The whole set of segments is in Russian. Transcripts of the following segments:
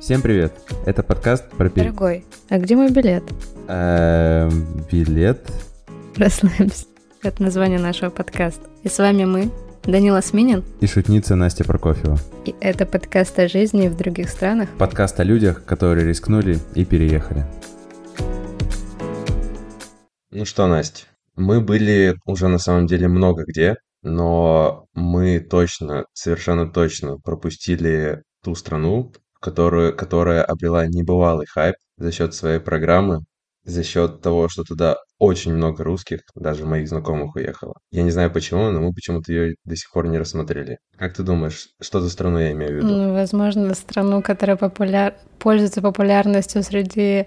Всем привет! Это подкаст про... пи- Дорогой, а где мой билет? Эм, билет? Расслабься. Это название нашего подкаста. И с вами мы, Данила Сминин, И шутница Настя Прокофьева. и это подкаст о жизни в других странах. Подкаст о людях, которые рискнули и переехали. Ну что, Настя, мы были уже на самом деле много где, но мы точно, совершенно точно пропустили ту страну, которую, которая обрела небывалый хайп за счет своей программы, за счет того, что туда очень много русских, даже моих знакомых уехало. Я не знаю почему, но мы почему-то ее до сих пор не рассмотрели. Как ты думаешь, что за страну я имею в виду? Ну, возможно, страну, которая популяр... пользуется популярностью среди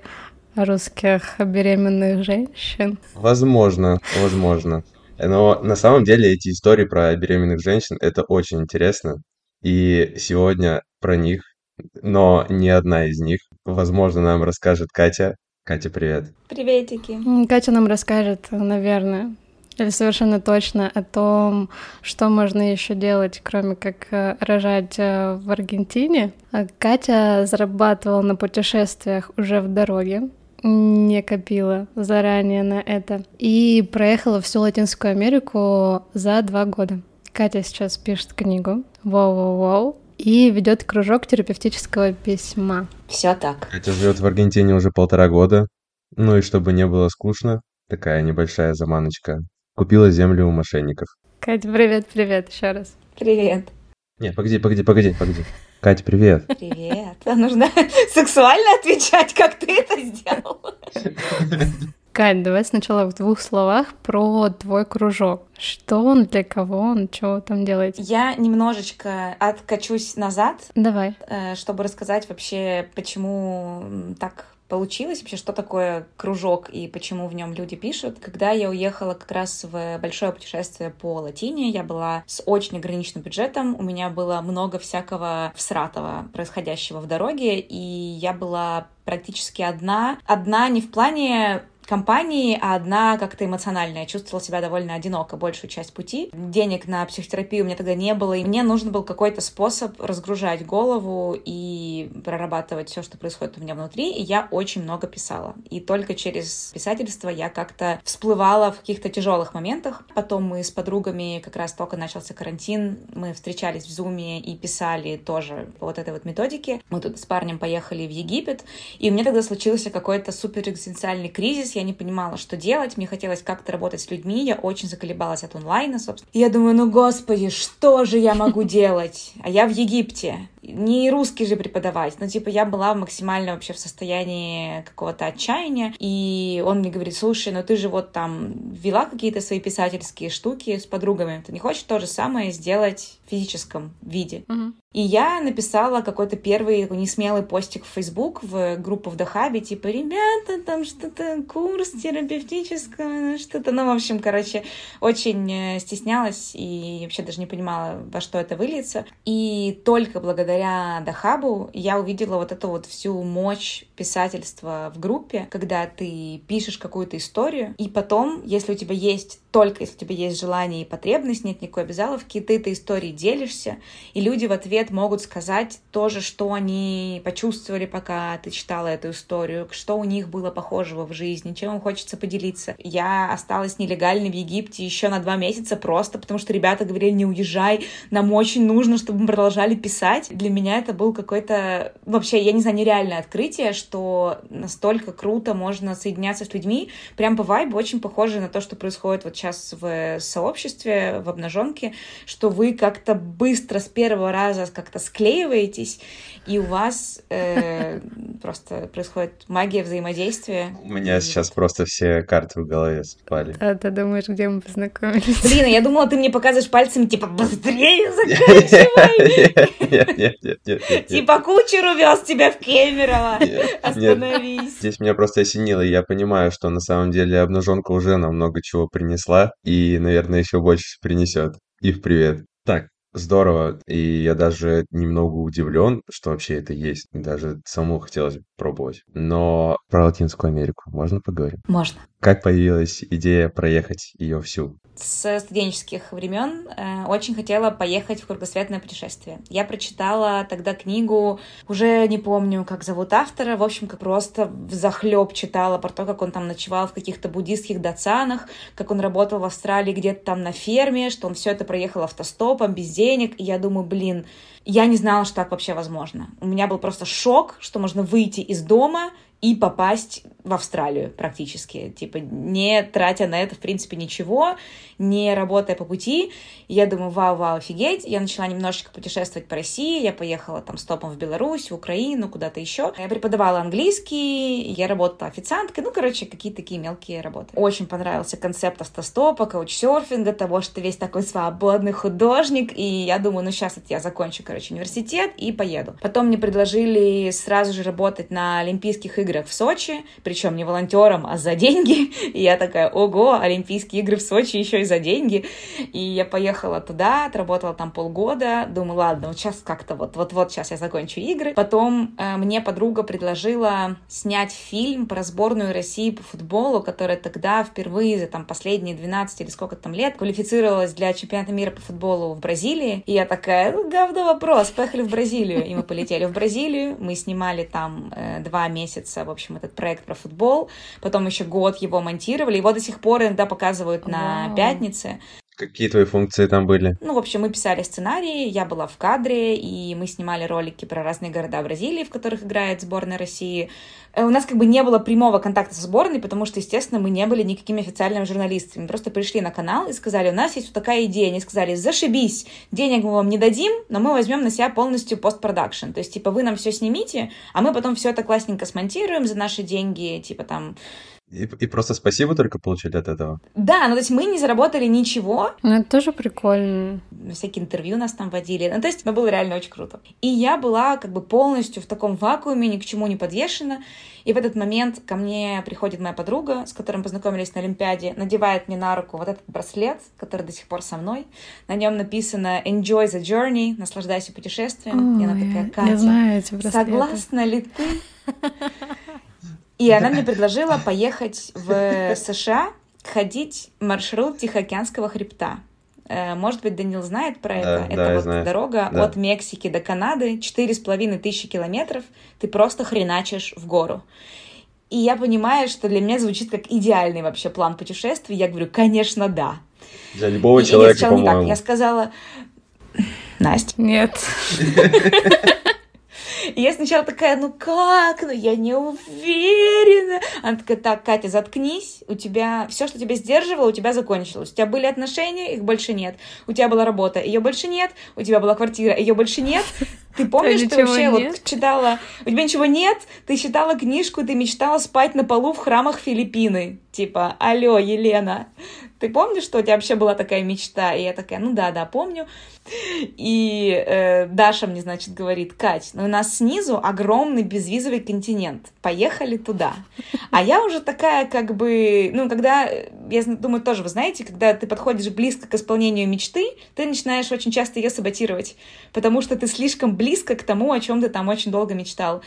русских беременных женщин. Возможно, возможно. Но на самом деле эти истории про беременных женщин это очень интересно. И сегодня про них, но не одна из них, возможно, нам расскажет Катя. Катя, привет. Приветики. Катя нам расскажет, наверное, или совершенно точно о том, что можно еще делать, кроме как э, рожать э, в Аргентине. А Катя зарабатывала на путешествиях уже в дороге, не копила заранее на это, и проехала всю Латинскую Америку за два года. Катя сейчас пишет книгу «Воу-воу-воу» и ведет кружок терапевтического письма. Все так. Катя живет в Аргентине уже полтора года. Ну и чтобы не было скучно, такая небольшая заманочка. Купила землю у мошенников. Катя, привет-привет еще раз. Привет. Не, погоди, погоди, погоди, погоди. Катя, привет. Привет. А нужно сексуально отвечать, как ты это сделал. Кать, давай сначала в двух словах про твой кружок. Что он, для кого он, что там делаете? Я немножечко откачусь назад, Давай. э, чтобы рассказать вообще, почему так получилось, вообще, что такое кружок и почему в нем люди пишут. Когда я уехала как раз в большое путешествие по Латине, я была с очень ограниченным бюджетом, у меня было много всякого всратого происходящего в дороге, и я была практически одна. Одна не в плане компании, а одна как-то эмоциональная. Чувствовала себя довольно одиноко большую часть пути. Денег на психотерапию у меня тогда не было, и мне нужен был какой-то способ разгружать голову и прорабатывать все, что происходит у меня внутри, и я очень много писала. И только через писательство я как-то всплывала в каких-то тяжелых моментах. Потом мы с подругами, как раз только начался карантин, мы встречались в Зуме и писали тоже по вот этой вот методике. Мы тут с парнем поехали в Египет, и у меня тогда случился какой-то супер экзистенциальный кризис, я не понимала, что делать, мне хотелось как-то работать с людьми, я очень заколебалась от онлайна, собственно. И я думаю, ну господи, что же я могу делать? А я в Египте, не русский же преподавать. Ну, типа, я была максимально вообще в состоянии какого-то отчаяния, и он мне говорит, слушай, ну ты же вот там вела какие-то свои писательские штуки с подругами, ты не хочешь то же самое сделать физическом виде? Мгм. И я написала какой-то первый такой несмелый постик в Facebook, в группу в Дахабе, типа, ребята, там что-то, курс терапевтического, что-то, ну, в общем, короче, очень э, стеснялась и вообще даже не понимала, во что это выльется. И только благодаря Дахабу я увидела вот эту вот всю мощь писательства в группе, когда ты пишешь какую-то историю, и потом, если у тебя есть только если у тебя есть желание и потребность, нет никакой обязаловки, ты этой историей делишься, и люди в ответ могут сказать тоже, что они почувствовали, пока ты читала эту историю, что у них было похожего в жизни, чем им хочется поделиться. Я осталась нелегально в Египте еще на два месяца просто, потому что ребята говорили, не уезжай, нам очень нужно, чтобы мы продолжали писать. Для меня это был какой-то, вообще, я не знаю, нереальное открытие, что настолько круто можно соединяться с людьми, прям по вайбу очень похоже на то, что происходит вот сейчас в сообществе, в обнаженке, что вы как-то быстро с первого раза как-то склеиваетесь, и у вас э, просто происходит магия взаимодействия. У меня сейчас просто все карты в голове спали. А ты думаешь, где мы познакомились? Блин, а я думала, ты мне показываешь пальцами, типа, быстрее заканчивай! Нет, нет, нет, нет, нет. Типа, кучер увез тебя в Кемерово! Остановись! Здесь меня просто осенило, и я понимаю, что на самом деле обнаженка уже нам много чего принесла, и, наверное, еще больше принесет. Ив, привет. Так, здорово, и я даже немного удивлен, что вообще это есть. Даже саму хотелось пробовать. Но про Латинскую Америку можно поговорить? Можно. Как появилась идея проехать ее всю? С студенческих времен э, очень хотела поехать в кругосветное путешествие. Я прочитала тогда книгу, уже не помню, как зовут автора, в общем, как просто захлеб читала про то, как он там ночевал в каких-то буддийских дацанах, как он работал в Австралии где-то там на ферме, что он все это проехал автостопом, без денег. И я думаю, блин, я не знала, что так вообще возможно. У меня был просто шок, что можно выйти из дома и попасть в Австралию практически, типа не тратя на это, в принципе, ничего, не работая по пути. я думаю, вау-вау, офигеть. Я начала немножечко путешествовать по России, я поехала там стопом в Беларусь, в Украину, куда-то еще. Я преподавала английский, я работала официанткой, ну, короче, какие-то такие мелкие работы. Очень понравился концепт автостопа, каучсерфинга, того, что ты весь такой свободный художник, и я думаю, ну, сейчас вот я закончу, короче, университет и поеду. Потом мне предложили сразу же работать на Олимпийских играх в Сочи, причем не волонтером, а за деньги. И я такая, ого, Олимпийские игры в Сочи еще и за деньги. И я поехала туда, отработала там полгода. Думаю, ладно, вот сейчас как-то вот, вот-вот сейчас я закончу игры. Потом э, мне подруга предложила снять фильм про сборную России по футболу, которая тогда впервые за там последние 12 или сколько там лет квалифицировалась для чемпионата мира по футболу в Бразилии. И я такая, ну, говно вопрос, поехали в Бразилию. И мы полетели в Бразилию, мы снимали там э, два месяца, в общем, этот проект про футбол, потом еще год его монтировали, его до сих пор иногда показывают на Вау. пятнице. Какие твои функции там были? Ну, в общем, мы писали сценарии, я была в кадре, и мы снимали ролики про разные города Бразилии, в которых играет сборная России. Э, у нас как бы не было прямого контакта со сборной, потому что, естественно, мы не были никакими официальными журналистами. Мы просто пришли на канал и сказали, у нас есть вот такая идея. Они сказали, зашибись, денег мы вам не дадим, но мы возьмем на себя полностью постпродакшн. То есть, типа, вы нам все снимите, а мы потом все это классненько смонтируем за наши деньги, типа там и, и просто спасибо только получили от этого? Да, ну то есть мы не заработали ничего. Ну это тоже прикольно. Всякие интервью нас там водили. Ну то есть это было реально очень круто. И я была как бы полностью в таком вакууме, ни к чему не подвешена. И в этот момент ко мне приходит моя подруга, с которой мы познакомились на Олимпиаде, надевает мне на руку вот этот браслет, который до сих пор со мной. На нем написано «Enjoy the journey», «Наслаждайся путешествием». Ой, и она такая, Катя, я знаю эти браслеты. согласна ли ты и она мне предложила поехать в США, ходить маршрут Тихоокеанского хребта. Э, может быть, Данил знает про это. Да, это да, вот знаю. дорога да. от Мексики до Канады, четыре с половиной тысячи километров. Ты просто хреначишь в гору. И я понимаю, что для меня звучит как идеальный вообще план путешествий. Я говорю, конечно, да. Для любого и, человека, по-моему. Я сказала, Настя. Нет. И я сначала такая, ну как, ну я не уверена. Она такая, так, Катя, заткнись, у тебя все, что тебя сдерживало, у тебя закончилось. У тебя были отношения, их больше нет. У тебя была работа, ее больше нет. У тебя была квартира, ее больше нет. Ты помнишь, ты вообще нет? вот читала... У тебя ничего нет? Ты читала книжку, ты мечтала спать на полу в храмах Филиппины. Типа, алло, Елена, ты помнишь, что у тебя вообще была такая мечта? И я такая, ну да, да, помню. И э, Даша мне, значит, говорит, Кать, ну у нас снизу огромный безвизовый континент, поехали туда. А я уже такая, как бы, ну, когда, я думаю, тоже вы знаете, когда ты подходишь близко к исполнению мечты, ты начинаешь очень часто ее саботировать, потому что ты слишком близко к тому, о чем ты там очень долго мечтал.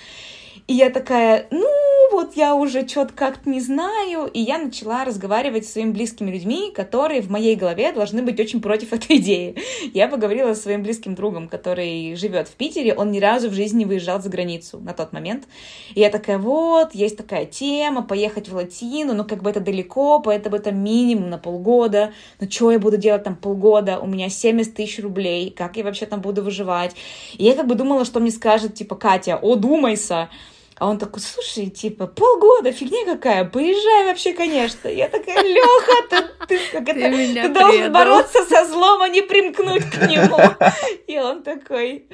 И я такая, ну, вот я уже что-то как-то не знаю. И я начала разговаривать с своими близкими людьми, которые в моей голове должны быть очень против этой идеи. Я поговорила со своим близким другом, который живет в Питере. Он ни разу в жизни не выезжал за границу на тот момент. И я такая, вот, есть такая тема, поехать в Латину, ну, как бы это далеко, поэтому это минимум на полгода. Ну, что я буду делать там полгода? У меня 70 тысяч рублей. Как я вообще там буду выживать? И я как бы думала, что мне скажет, типа, Катя, о, думайся. А он такой, слушай, типа, полгода, фигня какая, поезжай вообще, конечно. Я такая, Леха, ты, ты, как это, ты, ты должен бороться со злом, а не примкнуть к нему. И он такой,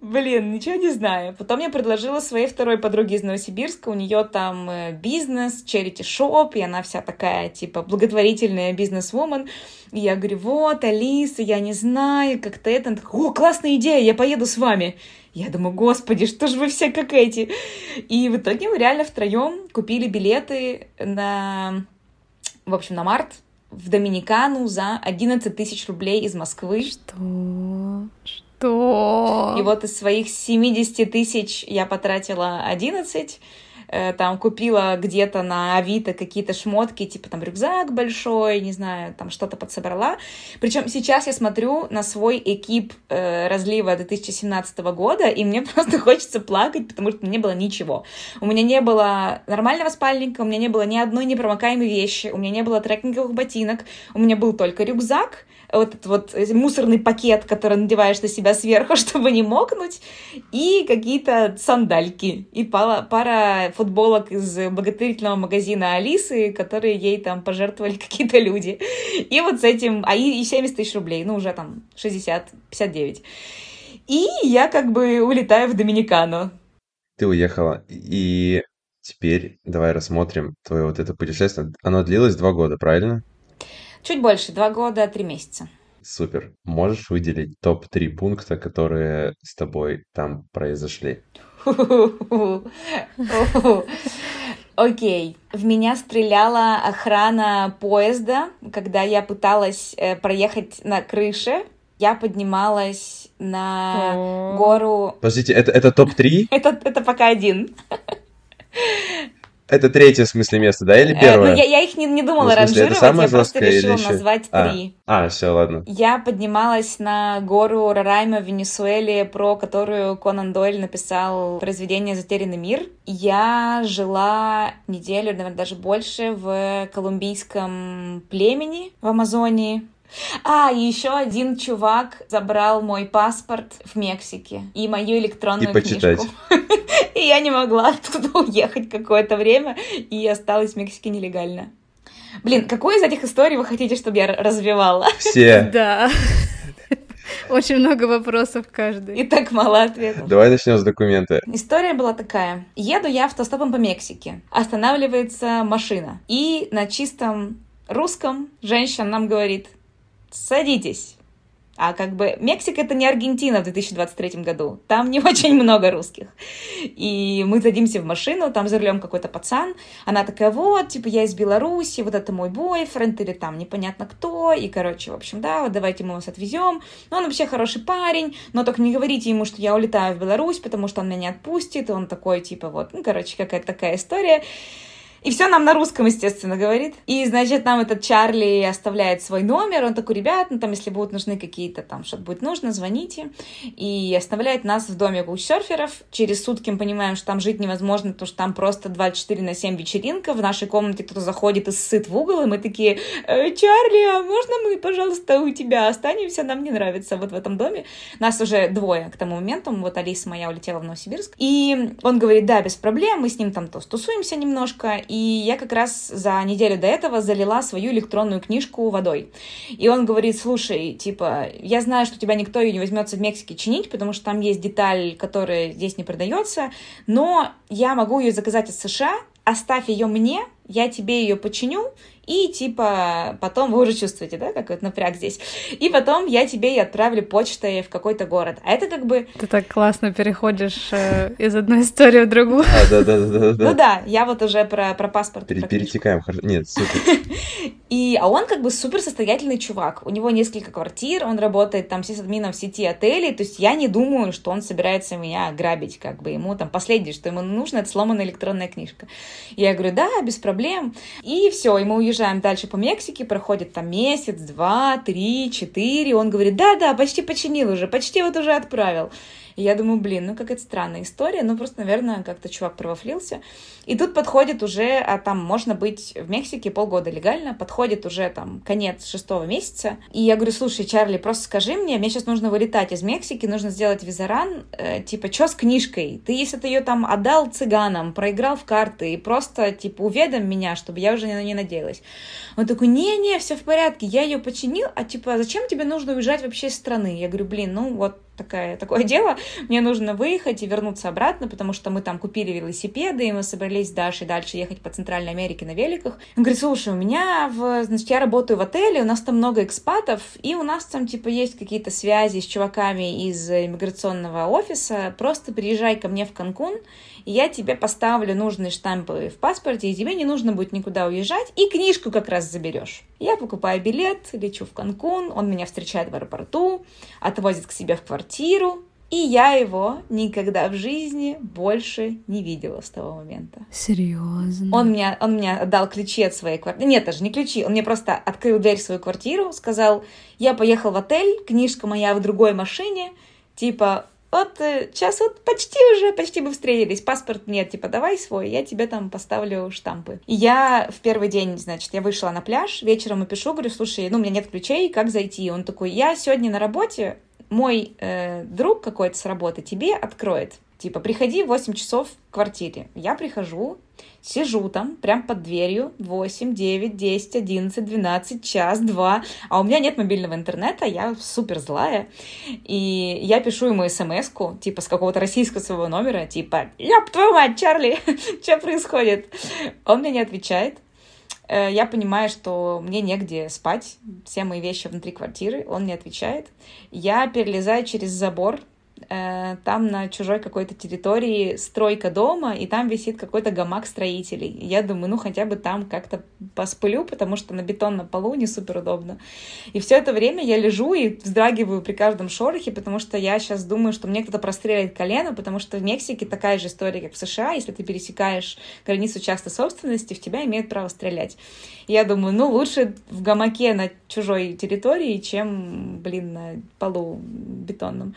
блин, ничего не знаю. Потом я предложила своей второй подруге из Новосибирска, у нее там э, бизнес, charity шоп и она вся такая, типа, благотворительная бизнес-вумен. И я говорю, вот, Алиса, я не знаю, как-то это. Она такая, о, классная идея, я поеду с вами. Я думаю, господи, что же вы все как эти? И в итоге мы реально втроем купили билеты на, в общем, на март в Доминикану за 11 тысяч рублей из Москвы. Что? Что? И вот из своих 70 тысяч я потратила 11, Э, там купила где-то на Авито какие-то шмотки, типа там рюкзак большой, не знаю, там что-то подсобрала. Причем сейчас я смотрю на свой экип э, разлива 2017 года, и мне просто хочется плакать, потому что не было ничего. У меня не было нормального спальника, у меня не было ни одной непромокаемой вещи, у меня не было трекинговых ботинок, у меня был только рюкзак, вот этот вот мусорный пакет, который надеваешь на себя сверху, чтобы не мокнуть, и какие-то сандальки, и пара, пара футболок из благотворительного магазина Алисы, которые ей там пожертвовали какие-то люди. И вот с этим, а и 70 тысяч рублей, ну уже там 60, 59. И я как бы улетаю в Доминикану. Ты уехала, и теперь давай рассмотрим твое вот это путешествие. Оно длилось два года, правильно? Чуть больше, два года, три месяца. Супер. Можешь выделить топ-3 пункта, которые с тобой там произошли? Окей. В меня стреляла охрана поезда, когда я пыталась э, проехать на крыше. Я поднималась на гору... Подождите, это, это топ-3? это, это пока один. Это третье, в смысле, место, да, или первое? Э, ну, я, я их не, не думала ну, смысле, ранжировать, я просто решила еще... назвать а. три. А, все, ладно. Я поднималась на гору Рарайма в Венесуэле, про которую Конан Дойль написал произведение «Затерянный мир». Я жила неделю, наверное, даже больше в колумбийском племени в Амазонии. А, и еще один чувак забрал мой паспорт в Мексике и мою электронную и почитать. книжку. И я не могла оттуда уехать какое-то время, и осталась в Мексике нелегально. Блин, какую из этих историй вы хотите, чтобы я развивала? Все. Да. Очень много вопросов каждый. И так мало ответов. Давай начнем с документа. История была такая. Еду я автостопом по Мексике. Останавливается машина. И на чистом русском женщина нам говорит, садитесь. А как бы Мексика это не Аргентина в 2023 году. Там не очень много русских. И мы садимся в машину, там за рулем какой-то пацан. Она такая, вот, типа, я из Беларуси, вот это мой бойфренд, или там непонятно кто. И, короче, в общем, да, вот давайте мы вас отвезем. Ну, он вообще хороший парень, но только не говорите ему, что я улетаю в Беларусь, потому что он меня не отпустит. И он такой, типа, вот, ну, короче, какая-то такая история. И все нам на русском, естественно, говорит. И, значит, нам этот Чарли оставляет свой номер. Он такой, ребят, ну там, если будут нужны какие-то там, что-то будет нужно, звоните. И оставляет нас в доме каучсерферов. Через сутки мы понимаем, что там жить невозможно, потому что там просто 24 на 7 вечеринка. В нашей комнате кто-то заходит и сыт в угол, и мы такие, э, Чарли, а можно мы, пожалуйста, у тебя останемся? Нам не нравится вот в этом доме. Нас уже двое к тому моменту. Вот Алиса моя улетела в Новосибирск. И он говорит, да, без проблем, мы с ним там то тусуемся немножко. И я как раз за неделю до этого залила свою электронную книжку водой. И он говорит, слушай, типа, я знаю, что тебя никто ее не возьмется в Мексике чинить, потому что там есть деталь, которая здесь не продается, но я могу ее заказать из США, оставь ее мне, я тебе ее починю, и типа потом вы уже чувствуете, да, какой то напряг здесь. И потом я тебе и отправлю почтой в какой-то город. А это как бы... Ты так классно переходишь э, из одной истории в другую. А, да, да, да, да. Ну да, я вот уже про, про паспорт. Пере- перетекаем, нет, супер. И, а он как бы супер состоятельный чувак. У него несколько квартир, он работает там админом в сети отелей, то есть я не думаю, что он собирается меня грабить, как бы ему там последнее, что ему нужно, это сломанная электронная книжка. Я говорю, да, без проблем. И все, ему уезжать уезжаем дальше по Мексике, проходит там месяц, два, три, четыре, он говорит, да-да, почти починил уже, почти вот уже отправил. И я думаю, блин, ну какая-то странная история, ну просто, наверное, как-то чувак провафлился. И тут подходит уже, а там можно быть в Мексике полгода легально, подходит уже там конец шестого месяца. И я говорю, слушай, Чарли, просто скажи мне, мне сейчас нужно вылетать из Мексики, нужно сделать визаран, э, типа, что с книжкой? Ты, если ты ее там отдал цыганам, проиграл в карты, и просто, типа, уведом меня, чтобы я уже на не надеялась. Он такой, не-не, все в порядке, я ее починил, а типа, зачем тебе нужно уезжать вообще из страны? Я говорю, блин, ну вот такая, такое дело, мне нужно выехать и вернуться обратно, потому что мы там купили велосипеды, и мы собрались с Дашей дальше ехать по Центральной Америке на великах. Он говорит, слушай, у меня, в, значит, я работаю в отеле, у нас там много экспатов, и у нас там, типа, есть какие-то связи с чуваками из иммиграционного офиса, просто приезжай ко мне в Канкун, и я тебе поставлю нужные штампы в паспорте, и тебе не нужно будет никуда уезжать, и книжку как раз заберешь. Я покупаю билет, лечу в Канкун, он меня встречает в аэропорту, отвозит к себе в квартиру, и я его никогда в жизни больше не видела с того момента. Серьезно? Он мне, он мне отдал ключи от своей квартиры. Нет, даже не ключи. Он мне просто открыл дверь в свою квартиру, сказал, я поехал в отель, книжка моя в другой машине, типа, вот сейчас э, вот почти уже, почти бы встретились, паспорт нет, типа, давай свой, я тебе там поставлю штампы. И я в первый день, значит, я вышла на пляж, вечером и пишу, говорю, слушай, ну, у меня нет ключей, как зайти? Он такой, я сегодня на работе, мой э, друг какой-то с работы тебе откроет. Типа, приходи в 8 часов в квартире. Я прихожу, сижу там, прям под дверью, 8, 9, 10, 11, 12, час, 2, а у меня нет мобильного интернета, я супер злая, и я пишу ему смс типа, с какого-то российского своего номера, типа, ёб твою мать, Чарли, что происходит? Он мне не отвечает, я понимаю, что мне негде спать, все мои вещи внутри квартиры, он не отвечает. Я перелезаю через забор, Э, там на чужой какой-то территории стройка дома, и там висит какой-то гамак строителей. Я думаю, ну хотя бы там как-то посплю, потому что на бетонном полу не супер удобно. И все это время я лежу и вздрагиваю при каждом шорохе, потому что я сейчас думаю, что мне кто-то прострелит колено, потому что в Мексике такая же история, как в США. Если ты пересекаешь границу частной собственности, в тебя имеют право стрелять. Я думаю, ну лучше в гамаке на чужой территории, чем, блин, на полу бетонном.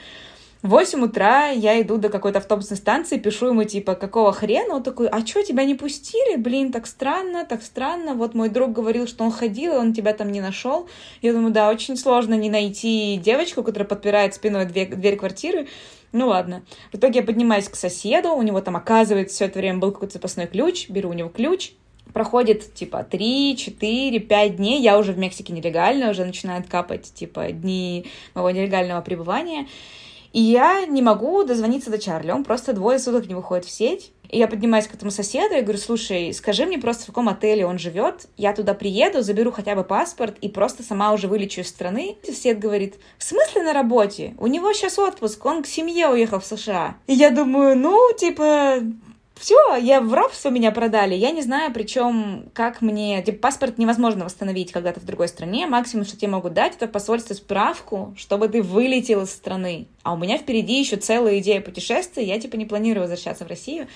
В 8 утра я иду до какой-то автобусной станции, пишу ему, типа, какого хрена? Он такой, а что, тебя не пустили? Блин, так странно, так странно. Вот мой друг говорил, что он ходил, и он тебя там не нашел. Я думаю, да, очень сложно не найти девочку, которая подпирает спиной дверь, дверь квартиры. Ну ладно. В итоге я поднимаюсь к соседу, у него там, оказывается, все это время был какой-то запасной ключ, беру у него ключ, проходит, типа, 3, 4, 5 дней, я уже в Мексике нелегально, уже начинают капать, типа, дни моего нелегального пребывания, и я не могу дозвониться до Чарли, он просто двое суток не выходит в сеть. И я поднимаюсь к этому соседу и говорю, слушай, скажи мне просто, в каком отеле он живет, я туда приеду, заберу хотя бы паспорт и просто сама уже вылечу из страны. И сосед говорит, в смысле на работе? У него сейчас отпуск, он к семье уехал в США. И я думаю, ну, типа, все, я в рабство меня продали. Я не знаю, причем, как мне... Типа, паспорт невозможно восстановить когда-то в другой стране. Максимум, что тебе могут дать, это посольство справку, чтобы ты вылетел из страны. А у меня впереди еще целая идея путешествия. Я, типа, не планирую возвращаться в Россию.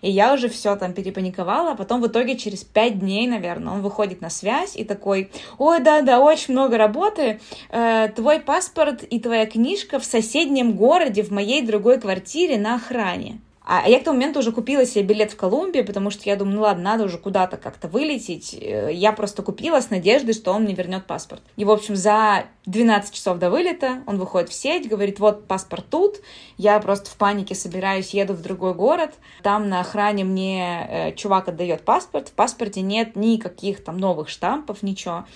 И я уже все там перепаниковала, а потом в итоге через пять дней, наверное, он выходит на связь и такой, ой, да-да, очень много работы, э, твой паспорт и твоя книжка в соседнем городе, в моей другой квартире на охране. А я к тому моменту уже купила себе билет в Колумбию, потому что я думаю, ну ладно, надо уже куда-то как-то вылететь. Э, я просто купила с надеждой, что он мне вернет паспорт. И, в общем, за 12 часов до вылета он выходит в сеть, говорит, вот паспорт тут. Я просто в панике собираюсь, еду в другой город. Там на охране мне э, чувак отдает паспорт. В паспорте нет никаких там новых штампов, ничего.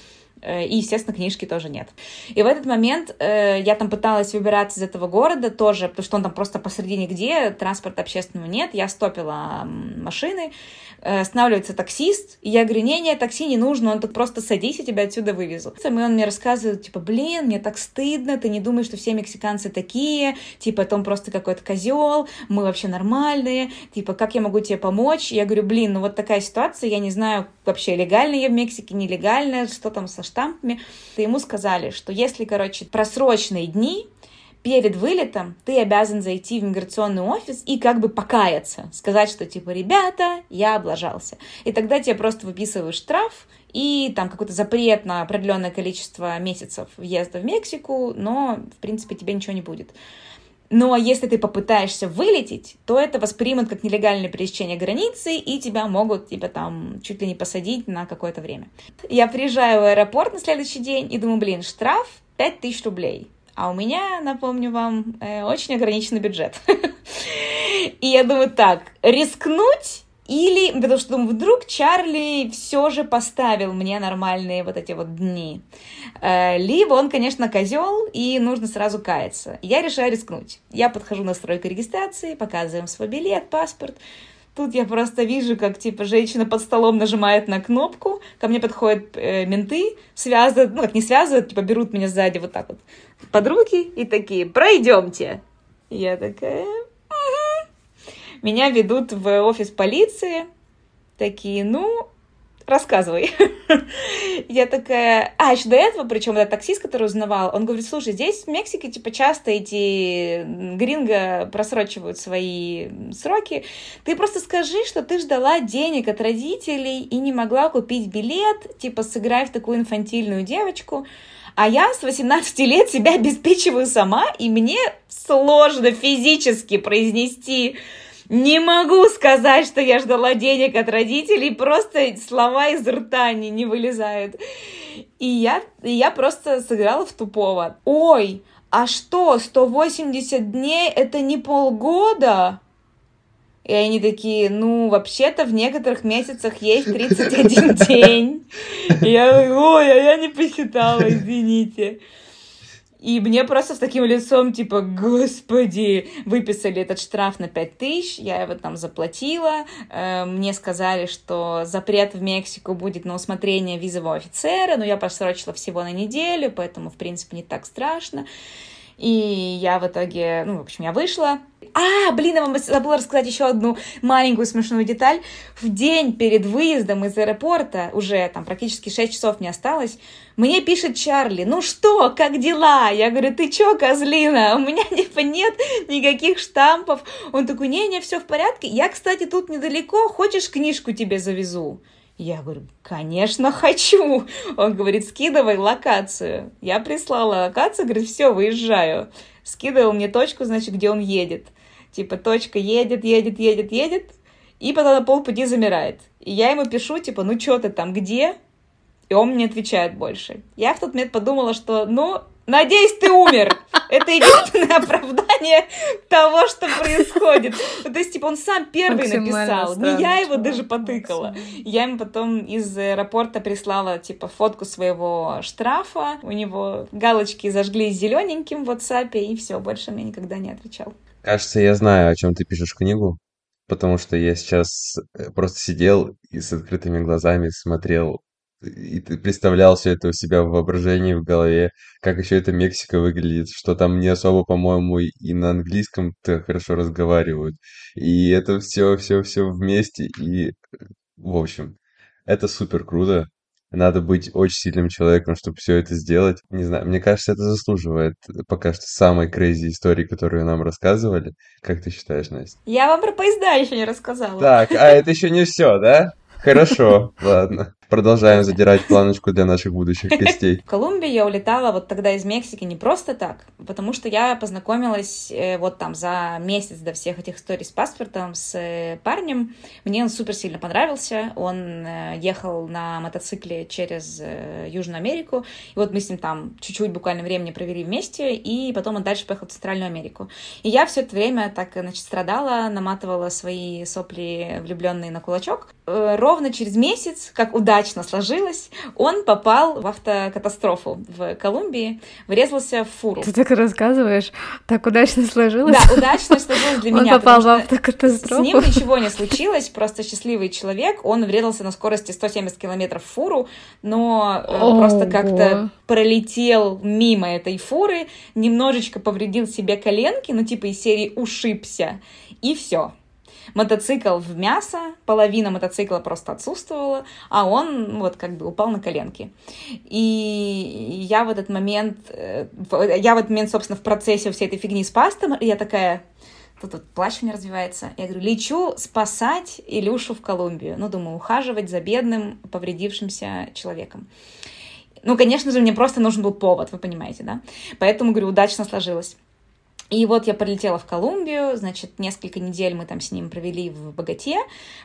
Э, и, естественно, книжки тоже нет. И в этот момент э, я там пыталась выбираться из этого города тоже, потому что он там просто посредине где, транспорта общественного нет. Я стопила машины, э, останавливается таксист, и я говорю, не-не, такси не нужно, он тут просто садись, я тебя отсюда вывезу. И он мне рассказывает, типа, блин, мне так стыдно, ты не думаешь, что все мексиканцы такие, типа, он просто какой-то козел, мы вообще нормальные, типа, как я могу тебе помочь? Я говорю, блин, ну вот такая ситуация, я не знаю вообще, легально я в Мексике, нелегально, что там со штампами, то ему сказали, что если, короче, просроченные дни, перед вылетом ты обязан зайти в миграционный офис и как бы покаяться, сказать, что типа, ребята, я облажался. И тогда тебе просто выписывают штраф и там какой-то запрет на определенное количество месяцев въезда в Мексику, но, в принципе, тебе ничего не будет. Но если ты попытаешься вылететь, то это воспримут как нелегальное пересечение границы, и тебя могут типа там чуть ли не посадить на какое-то время. Я приезжаю в аэропорт на следующий день и думаю, блин, штраф 5000 рублей. А у меня, напомню вам, э, очень ограниченный бюджет. И я думаю, так, рискнуть или, потому что думаю, вдруг Чарли все же поставил мне нормальные вот эти вот дни. Э, либо он, конечно, козел, и нужно сразу каяться. Я решаю рискнуть. Я подхожу на стройку регистрации, показываем свой билет, паспорт. Тут я просто вижу, как, типа, женщина под столом нажимает на кнопку, ко мне подходят э, менты, связывают, ну, как не связывают, типа, берут меня сзади вот так вот под руки и такие, пройдемте. Я такая, меня ведут в офис полиции, такие, ну, рассказывай. Я такая... А, еще до этого, причем, этот таксист, который узнавал, он говорит, слушай, здесь в Мексике, типа, часто эти гринго просрочивают свои сроки. Ты просто скажи, что ты ждала денег от родителей и не могла купить билет, типа, сыграй в такую инфантильную девочку. А я с 18 лет себя обеспечиваю сама, и мне сложно физически произнести не могу сказать, что я ждала денег от родителей, просто слова из рта не, не вылезают. И я, и я просто сыграла в тупого. Ой, а что, 180 дней это не полгода? И они такие, ну, вообще-то в некоторых месяцах есть 31 день. И я, ой, а я не посчитала, извините. И мне просто с таким лицом, типа, господи, выписали этот штраф на 5 тысяч, я его там заплатила, э, мне сказали, что запрет в Мексику будет на усмотрение визового офицера, но я просрочила всего на неделю, поэтому, в принципе, не так страшно. И я в итоге, ну, в общем, я вышла. А, блин, я вам забыла рассказать еще одну маленькую смешную деталь. В день перед выездом из аэропорта, уже там практически 6 часов не осталось, мне пишет Чарли, ну что, как дела? Я говорю, ты чё, козлина? У меня типа нет никаких штампов. Он такой, не-не, все в порядке. Я, кстати, тут недалеко, хочешь книжку тебе завезу? Я говорю, конечно, хочу. Он говорит, скидывай локацию. Я прислала локацию, говорит, все, выезжаю. Скидывал мне точку, значит, где он едет. Типа, точка едет, едет, едет, едет, и потом на полпути замирает. И я ему пишу, типа, ну что ты там, где? И он мне отвечает больше. Я в тот момент подумала, что, ну, Надеюсь, ты умер. Это единственное оправдание того, что происходит. То есть, типа, он сам первый написал. Не я его даже потыкала. Я ему потом из аэропорта прислала, типа, фотку своего штрафа. У него галочки зажглись зелененьким в WhatsApp, и все, больше мне никогда не отвечал. Кажется, я знаю, о чем ты пишешь книгу, потому что я сейчас э, просто сидел и с открытыми глазами смотрел и ты представлял все это у себя в воображении, в голове, как еще эта Мексика выглядит, что там не особо, по-моему, и на английском-то хорошо разговаривают. И это все, все, все вместе. И, в общем, это супер круто. Надо быть очень сильным человеком, чтобы все это сделать. Не знаю, мне кажется, это заслуживает пока что самой крейзи истории, которую нам рассказывали. Как ты считаешь, Настя? Я вам про поезда еще не рассказала. Так, а это еще не все, да? Хорошо, ладно. Продолжаем задирать планочку для наших будущих гостей. В Колумбию я улетала вот тогда из Мексики не просто так, потому что я познакомилась э, вот там за месяц до всех этих историй с паспортом с э, парнем. Мне он супер сильно понравился. Он э, ехал на мотоцикле через Южную Америку. И вот мы с ним там чуть-чуть буквально времени провели вместе, и потом он дальше поехал в Центральную Америку. И я все это время так, значит, страдала, наматывала свои сопли влюбленные на кулачок. Ровно через месяц, как удачно сложилось, он попал в автокатастрофу в Колумбии, врезался в фуру. Ты так рассказываешь, так удачно сложилось? Да, удачно сложилось для он меня. Он попал в автокатастрофу? С ним ничего не случилось, просто счастливый человек, он врезался на скорости 170 километров в фуру, но Ого. Э, просто как-то пролетел мимо этой фуры, немножечко повредил себе коленки, ну типа из серии ушибся, и все мотоцикл в мясо, половина мотоцикла просто отсутствовала, а он вот как бы упал на коленки. И я в этот момент, э, я в этот момент, собственно, в процессе всей этой фигни с пастом, и я такая, тут вот плащ у меня развивается. Я говорю, лечу спасать Илюшу в Колумбию. Ну, думаю, ухаживать за бедным, повредившимся человеком. Ну, конечно же, мне просто нужен был повод, вы понимаете, да? Поэтому, говорю, удачно сложилось. И вот я прилетела в Колумбию, значит, несколько недель мы там с ним провели в Богате.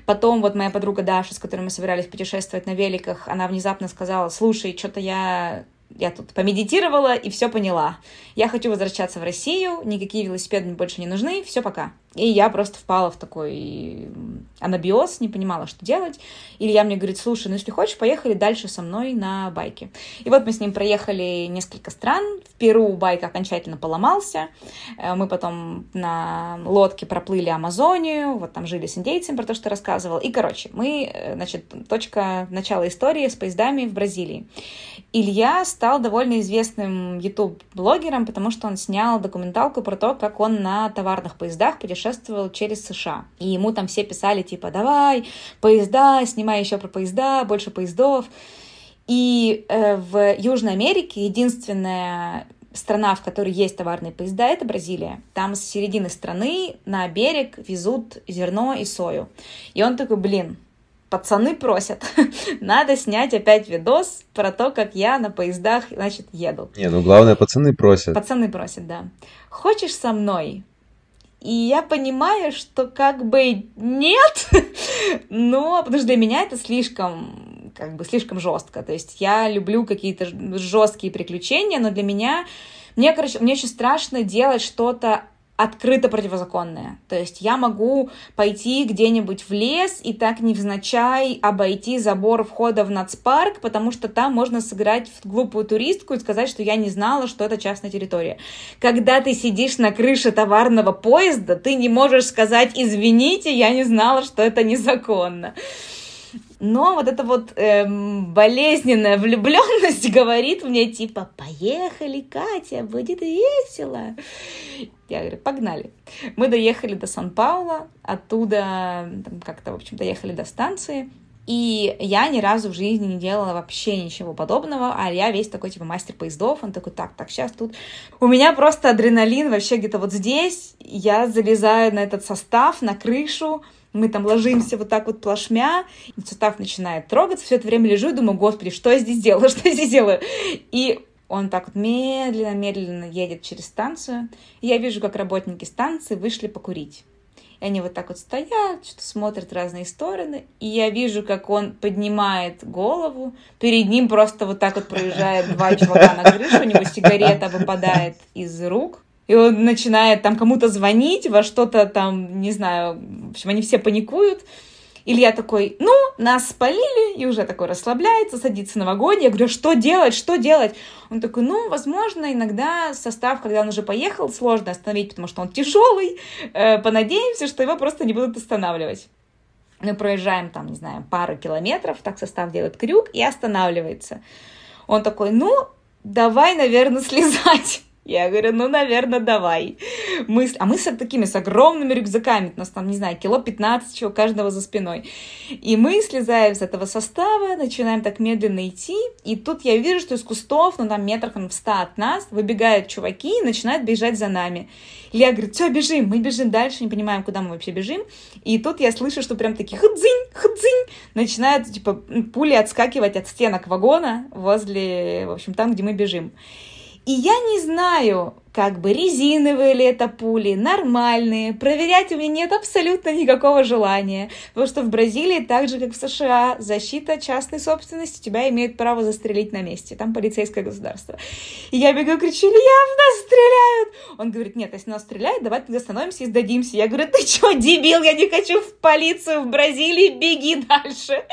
Потом вот моя подруга Даша, с которой мы собирались путешествовать на великах, она внезапно сказала, слушай, что-то я я тут помедитировала и все поняла. Я хочу возвращаться в Россию, никакие велосипеды мне больше не нужны, все пока. И я просто впала в такой анабиоз, не понимала, что делать. Илья мне говорит, слушай, ну если хочешь, поехали дальше со мной на байке. И вот мы с ним проехали несколько стран. В Перу байк окончательно поломался. Э, мы потом на лодке проплыли Амазонию, вот там жили с индейцами, про то, что рассказывал. И, короче, мы, э, значит, точка начала истории с поездами в Бразилии. Илья стал довольно известным YouTube-блогером, потому что он снял документалку про то, как он на товарных поездах путешествовал путешествовал через США. И ему там все писали, типа, давай, поезда, снимай еще про поезда, больше поездов. И э, в Южной Америке единственная страна, в которой есть товарные поезда, это Бразилия. Там с середины страны на берег везут зерно и сою. И он такой, блин, пацаны просят, надо снять опять видос про то, как я на поездах, значит, еду. Не, ну главное, пацаны просят. Пацаны просят, да. Хочешь со мной? И я понимаю, что как бы нет, но потому что для меня это слишком, как бы слишком жестко. То есть я люблю какие-то жесткие приключения, но для меня, мне, короче, мне очень страшно делать что-то открыто противозаконное. То есть я могу пойти где-нибудь в лес и так невзначай обойти забор входа в нацпарк, потому что там можно сыграть в глупую туристку и сказать, что я не знала, что это частная территория. Когда ты сидишь на крыше товарного поезда, ты не можешь сказать «извините, я не знала, что это незаконно». Но вот эта вот эм, болезненная влюбленность говорит мне типа «Поехали, Катя, будет весело». Я говорю, погнали. Мы доехали до Сан-Паула, оттуда как-то, в общем, доехали до станции. И я ни разу в жизни не делала вообще ничего подобного, а я весь такой, типа, мастер поездов, он такой, так, так, сейчас тут. У меня просто адреналин вообще где-то вот здесь, я залезаю на этот состав, на крышу, мы там ложимся вот так вот плашмя, состав начинает трогаться, все это время лежу и думаю, господи, что я здесь делаю, что я здесь делаю? И он так вот медленно-медленно едет через станцию, и я вижу, как работники станции вышли покурить. И они вот так вот стоят, что-то смотрят в разные стороны. И я вижу, как он поднимает голову. Перед ним просто вот так вот проезжает два чувака на крышу, у него сигарета выпадает из рук и он начинает там кому-то звонить, во что-то там, не знаю, в общем, они все паникуют. Илья такой, ну, нас спалили, и уже такой расслабляется, садится на вагоне. Я говорю, что делать, что делать? Он такой, ну, возможно, иногда состав, когда он уже поехал, сложно остановить, потому что он тяжелый. Э, понадеемся, что его просто не будут останавливать. Мы проезжаем там, не знаю, пару километров, так состав делает крюк и останавливается. Он такой, ну, давай, наверное, слезать. Я говорю, ну, наверное, давай. Мы, а мы с такими, с огромными рюкзаками, у нас там, не знаю, кило 15 чего каждого за спиной. И мы слезаем с этого состава, начинаем так медленно идти, и тут я вижу, что из кустов, ну, там метрах в 100 от нас, выбегают чуваки и начинают бежать за нами. Илья говорит, все, бежим, мы бежим дальше, не понимаем, куда мы вообще бежим. И тут я слышу, что прям такие худзинь, худзинь, начинают, типа, пули отскакивать от стенок вагона возле, в общем, там, где мы бежим. И я не знаю, как бы резиновые ли это пули, нормальные. Проверять у меня нет абсолютно никакого желания. Потому что в Бразилии, так же как в США, защита частной собственности тебя имеет право застрелить на месте. Там полицейское государство. И я бегу, кричу, Илья, в нас стреляют! Он говорит, нет, если нас стреляют, давай тогда остановимся и сдадимся. Я говорю, ты что, дебил, я не хочу в полицию в Бразилии, беги дальше.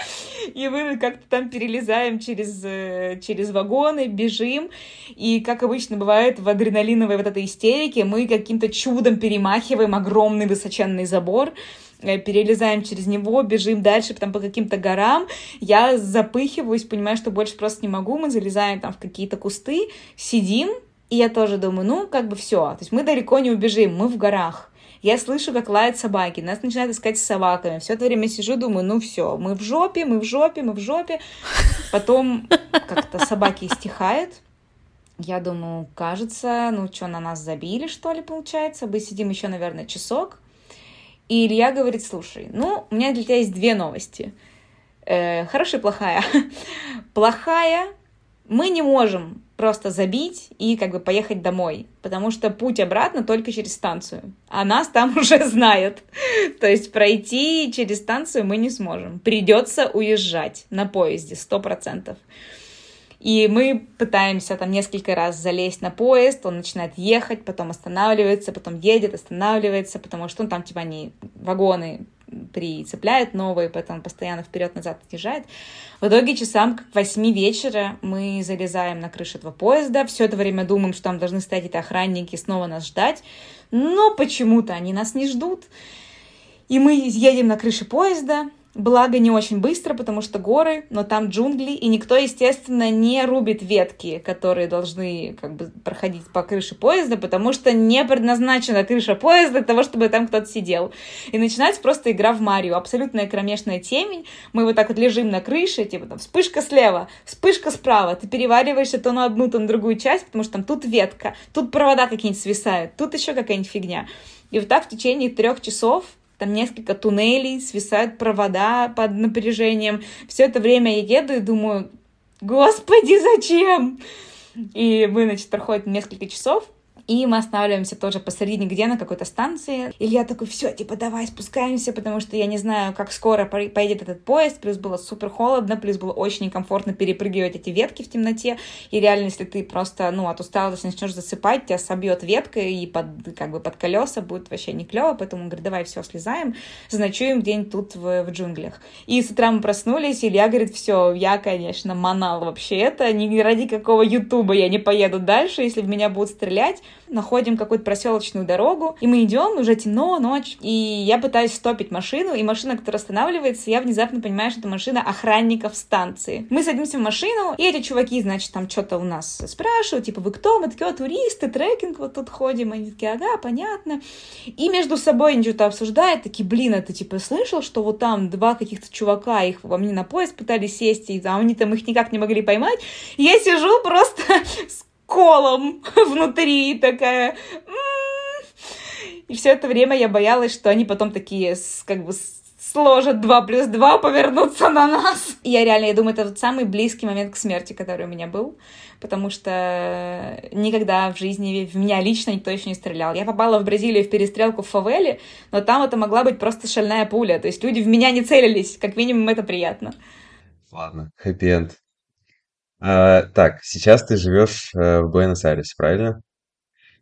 И мы как-то там перелезаем через, э, через вагоны, бежим. И, как обычно бывает, в адреналиновой первой вот этой истерики мы каким-то чудом перемахиваем огромный высоченный забор, э, перелезаем через него, бежим дальше там по каким-то горам, я запыхиваюсь, понимаю, что больше просто не могу, мы залезаем там в какие-то кусты, сидим, и я тоже думаю, ну, как бы все, то есть мы далеко не убежим, мы в горах. Я слышу, как лают собаки, нас начинают искать с собаками. Все это время сижу, думаю, ну все, мы в жопе, мы в жопе, мы в жопе. Потом как-то собаки стихают, я думаю, кажется, ну что, на нас забили, что ли, получается? Мы сидим еще, наверное, часок. И Илья говорит, слушай, ну, у меня для тебя есть две новости. Э, хорошая и плохая. плохая, мы не можем просто забить и как бы поехать домой, потому что путь обратно только через станцию, а нас там уже знают. То есть пройти через станцию мы не сможем. Придется уезжать на поезде, сто процентов. И мы пытаемся там несколько раз залезть на поезд, он начинает ехать, потом останавливается, потом едет, останавливается, потому что ну, там типа они вагоны прицепляют новые, поэтому постоянно вперед-назад отъезжает. В итоге часам к восьми вечера мы залезаем на крышу этого поезда, все это время думаем, что там должны стоять эти охранники снова нас ждать, но почему-то они нас не ждут. И мы едем на крыше поезда, Благо не очень быстро, потому что горы, но там джунгли, и никто, естественно, не рубит ветки, которые должны как бы проходить по крыше поезда, потому что не предназначена крыша поезда для того, чтобы там кто-то сидел. И начинается просто игра в Марио. Абсолютная кромешная темень. Мы вот так вот лежим на крыше, типа там вспышка слева, вспышка справа. Ты перевариваешься то на одну, то на другую часть, потому что там тут ветка, тут провода какие-нибудь свисают, тут еще какая-нибудь фигня. И вот так в течение трех часов там несколько туннелей, свисают провода под напряжением. Все это время я еду и думаю, господи, зачем? И мы, значит, проходит несколько часов, и мы останавливаемся тоже посередине где на какой-то станции. Илья такой, все, типа, давай спускаемся, потому что я не знаю, как скоро поедет этот поезд. Плюс было супер холодно, плюс было очень некомфортно перепрыгивать эти ветки в темноте. И реально, если ты просто, ну, от усталости начнешь засыпать, тебя собьет ветка и под, как бы под колеса будет вообще не клево. Поэтому он говорит, давай все, слезаем, заночуем день тут в, в джунглях. И с утра мы проснулись, Илья говорит, все, я, конечно, манал вообще это, ни ради какого ютуба я не поеду дальше, если в меня будут стрелять находим какую-то проселочную дорогу, и мы идем, уже темно, ночь, и я пытаюсь стопить машину, и машина, которая останавливается, я внезапно понимаю, что это машина охранников станции. Мы садимся в машину, и эти чуваки, значит, там что-то у нас спрашивают, типа, вы кто? Мы такие, туристы, трекинг вот тут ходим. Они такие, ага, понятно. И между собой они что-то обсуждают, такие, блин, это типа слышал, что вот там два каких-то чувака, их во мне на поезд пытались сесть, и там они там их никак не могли поймать. И я сижу просто с колом внутри, такая... И все это время я боялась, что они потом такие, как бы, сложат 2 плюс 2, повернутся на нас. Я реально, я думаю, это вот самый близкий момент к смерти, который у меня был, потому что никогда в жизни в меня лично никто еще не стрелял. Я попала в Бразилию в перестрелку в фавеле, но там это могла быть просто шальная пуля, то есть люди в меня не целились, как минимум это приятно. Ладно, хэппи-энд. А, так, сейчас ты живешь э, в Буэнос-Айресе, правильно?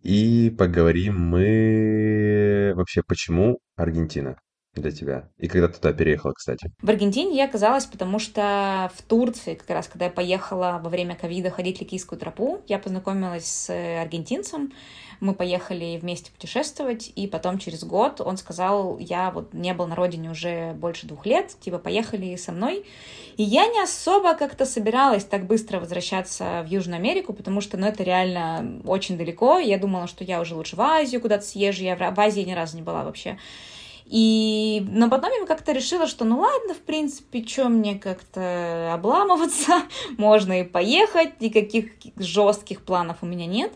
И поговорим мы вообще, почему Аргентина для тебя? И когда ты туда переехала, кстати? В Аргентине я оказалась, потому что в Турции, как раз когда я поехала во время ковида ходить Ликийскую тропу, я познакомилась с аргентинцем, мы поехали вместе путешествовать, и потом через год он сказал, я вот не был на родине уже больше двух лет, типа, поехали со мной. И я не особо как-то собиралась так быстро возвращаться в Южную Америку, потому что, ну, это реально очень далеко. Я думала, что я уже лучше в Азию куда-то съезжу, я в Азии ни разу не была вообще. И, но потом я как-то решила, что ну ладно, в принципе, что мне как-то обламываться, можно и поехать, никаких жестких планов у меня нет.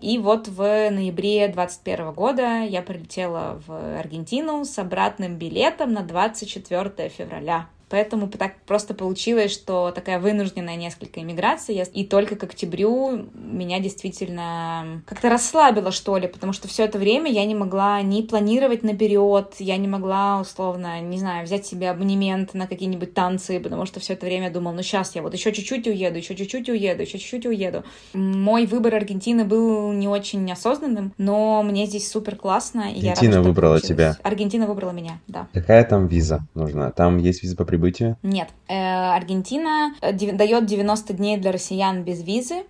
И вот в ноябре 2021 года я прилетела в Аргентину с обратным билетом на 24 февраля. Поэтому так просто получилось, что такая вынужденная несколько иммиграция, и только к октябрю меня действительно как-то расслабило, что ли, потому что все это время я не могла ни планировать наперед, я не могла, условно, не знаю, взять себе абонемент на какие-нибудь танцы, потому что все это время я думала, ну сейчас я вот еще чуть-чуть уеду, еще чуть-чуть уеду, еще чуть-чуть уеду. Мой выбор Аргентины был не очень осознанным, но мне здесь супер классно. Аргентина рада, выбрала тебя. Аргентина выбрала меня, да. Какая там виза нужна? Там есть виза по прибытия? Нет. Э, Аргентина э, дает 90 дней для россиян без визы.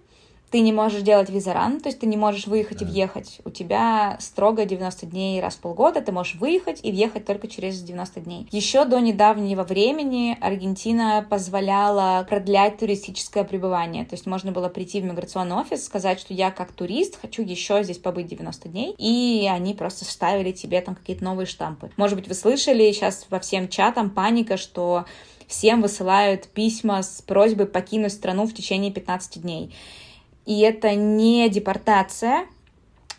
Ты не можешь делать визаран, то есть ты не можешь выехать и въехать. У тебя строго 90 дней раз в полгода, ты можешь выехать и въехать только через 90 дней. Еще до недавнего времени Аргентина позволяла продлять туристическое пребывание. То есть можно было прийти в миграционный офис, сказать, что я как турист хочу еще здесь побыть 90 дней, и они просто ставили тебе там какие-то новые штампы. Может быть, вы слышали сейчас во всем чатам паника, что всем высылают письма с просьбой покинуть страну в течение 15 дней. И это не депортация,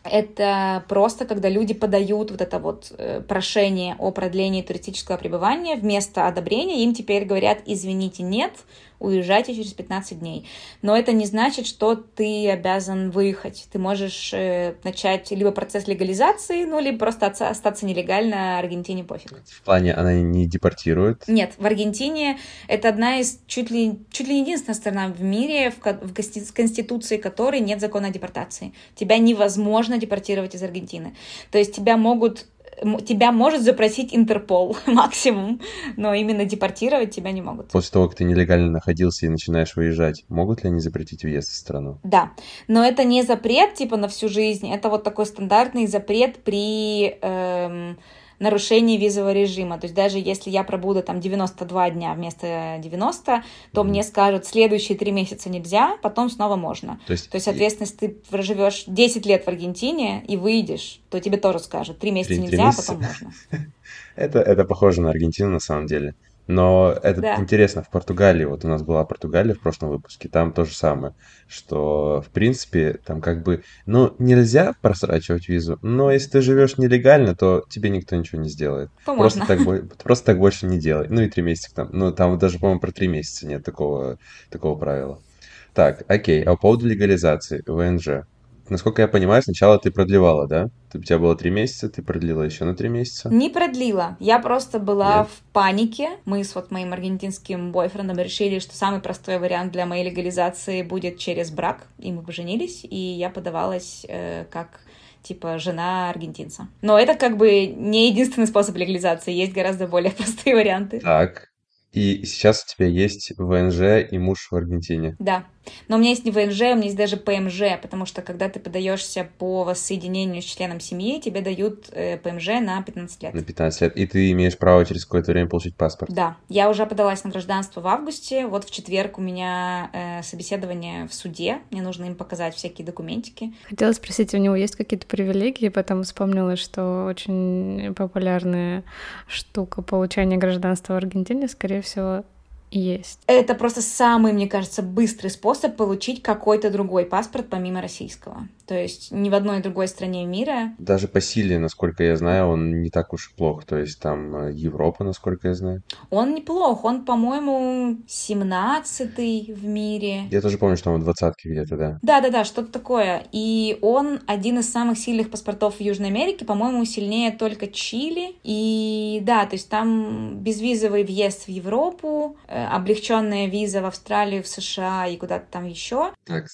это просто когда люди подают вот это вот э, прошение о продлении туристического пребывания, вместо одобрения им теперь говорят, извините, нет, уезжайте через 15 дней. Но это не значит, что ты обязан выехать. Ты можешь э, начать либо процесс легализации, ну, либо просто остаться нелегально, Аргентине пофиг. В плане она не депортирует? Нет, в Аргентине это одна из чуть ли, чуть ли не единственная страна в мире, в, в Конституции которой нет закона о депортации. Тебя невозможно депортировать из Аргентины. То есть тебя могут тебя может запросить Интерпол максимум, но именно депортировать тебя не могут. После того, как ты нелегально находился и начинаешь выезжать, могут ли они запретить въезд в страну? Да, но это не запрет типа на всю жизнь, это вот такой стандартный запрет при эм, нарушение визового режима. То есть даже если я пробуду там 92 дня вместо 90, то мне скажут, следующие три месяца нельзя, потом снова можно. То есть, то есть соответственно, если ты проживешь 10 лет в Аргентине и выйдешь, то тебе тоже скажут, три месяца 3, нельзя, 3 месяца. потом можно. это, это похоже на Аргентину на самом деле. Но это да. интересно, в Португалии, вот у нас была Португалия в прошлом выпуске, там то же самое, что, в принципе, там как бы, ну, нельзя просрачивать визу, но если ты живешь нелегально, то тебе никто ничего не сделает. То просто так, просто так больше не делай. Ну и три месяца там, ну там даже, по-моему, про три месяца нет такого, такого правила. Так, окей, а по поводу легализации ВНЖ насколько я понимаю, сначала ты продлевала, да? У тебя было три месяца, ты продлила еще на три месяца? Не продлила. Я просто была Нет. в панике. Мы с вот моим аргентинским бойфрендом решили, что самый простой вариант для моей легализации будет через брак. И мы поженились, и я подавалась э, как типа жена аргентинца. Но это как бы не единственный способ легализации, есть гораздо более простые варианты. Так, и сейчас у тебя есть ВНЖ и муж в Аргентине. Да. Но у меня есть не ВНЖ, у меня есть даже ПМЖ, потому что когда ты подаешься по воссоединению с членом семьи, тебе дают э, ПМЖ на 15 лет. На 15 лет. И ты имеешь право через какое-то время получить паспорт. Да. Я уже подалась на гражданство в августе. Вот в четверг у меня э, собеседование в суде. Мне нужно им показать всякие документики. Хотела спросить, у него есть какие-то привилегии? Потом вспомнила, что очень популярная штука получения гражданства в Аргентине, скорее всего, есть. Это просто самый, мне кажется, быстрый способ получить какой-то другой паспорт помимо российского. То есть ни в одной другой стране мира. Даже по силе, насколько я знаю, он не так уж и плох. То есть там э, Европа, насколько я знаю. Он неплох. Он, по-моему, 17-й в мире. Я тоже помню, что он в двадцатке где-то, да. Да-да-да, что-то такое. И он один из самых сильных паспортов в Южной Америке. По-моему, сильнее только Чили. И да, то есть там безвизовый въезд в Европу, э, облегченная виза в Австралию, в США и куда-то там еще. Так,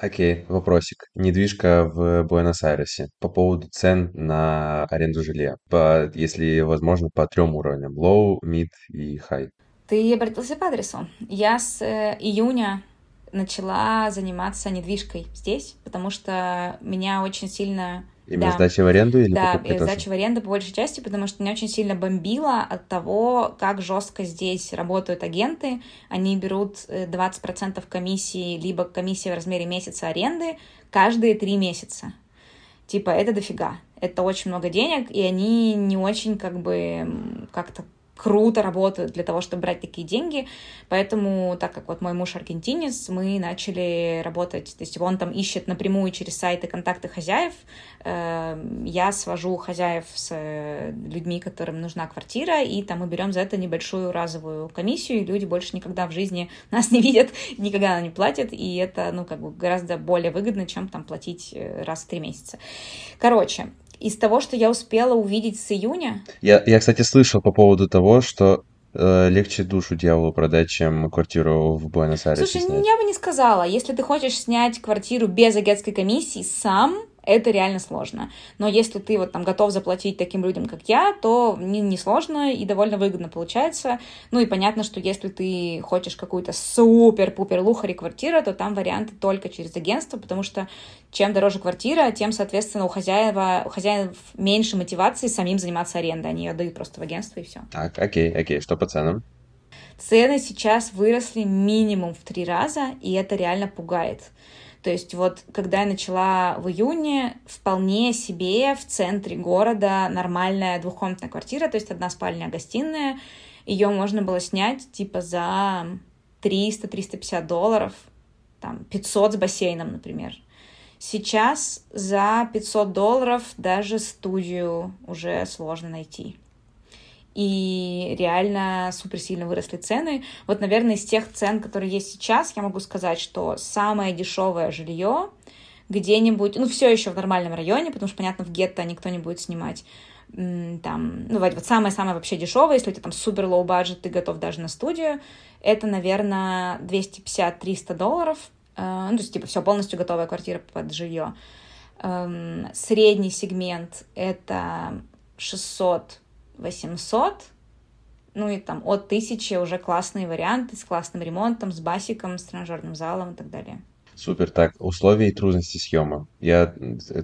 Окей, вопросик. Недвижка в Буэнос-Айресе. По поводу цен на аренду жилья. По, если возможно, по трем уровням. Low, mid и high. Ты обратился по адресу. Я с э, июня начала заниматься недвижкой здесь, потому что меня очень сильно Именно да. сдача в аренду или Да, сдача в аренду по большей части, потому что меня очень сильно бомбило от того, как жестко здесь работают агенты. Они берут 20% э, комиссии, либо комиссия в размере месяца аренды каждые три месяца. Типа, это дофига. Это очень много денег, и они не очень как бы как-то круто работают для того, чтобы брать такие деньги. Поэтому, так как вот мой муж аргентинец, мы начали работать, то есть он там ищет напрямую через сайты контакты хозяев. Э, я свожу хозяев с э, людьми, которым нужна квартира, и там мы берем за это небольшую разовую комиссию, и люди больше никогда в жизни нас не видят, никогда не платят, и это, ну, как бы гораздо более выгодно, чем там платить э, раз в три месяца. Короче, из того, что я успела увидеть с июня. Я, я кстати, слышал по поводу того, что э, легче душу дьяволу продать, чем квартиру в Буэнос-Айресе Слушай, снять. я бы не сказала. Если ты хочешь снять квартиру без агентской комиссии сам, это реально сложно. Но если ты вот там готов заплатить таким людям, как я, то не, не сложно и довольно выгодно получается. Ну и понятно, что если ты хочешь какую-то супер-пупер лухари квартиру, то там варианты только через агентство, потому что чем дороже квартира, тем, соответственно, у хозяева, у хозяев меньше мотивации самим заниматься арендой. Они ее дают просто в агентство и все. Так, окей, окей. Что по ценам? Цены сейчас выросли минимум в три раза, и это реально пугает. То есть вот когда я начала в июне, вполне себе в центре города нормальная двухкомнатная квартира, то есть одна спальня, гостиная, ее можно было снять типа за 300-350 долларов, там 500 с бассейном, например. Сейчас за 500 долларов даже студию уже сложно найти и реально супер сильно выросли цены. Вот, наверное, из тех цен, которые есть сейчас, я могу сказать, что самое дешевое жилье где-нибудь, ну, все еще в нормальном районе, потому что, понятно, в гетто никто не будет снимать, там, ну, вот самое-самое вообще дешевое, если у тебя там супер low budget, ты готов даже на студию, это, наверное, 250-300 долларов, э, ну, то есть, типа, все, полностью готовая квартира под жилье. Эм, средний сегмент — это 600 800, ну и там от 1000 уже классные варианты с классным ремонтом, с бассиком, с тренажерным залом и так далее. Супер. Так, условия и трудности съема. Я,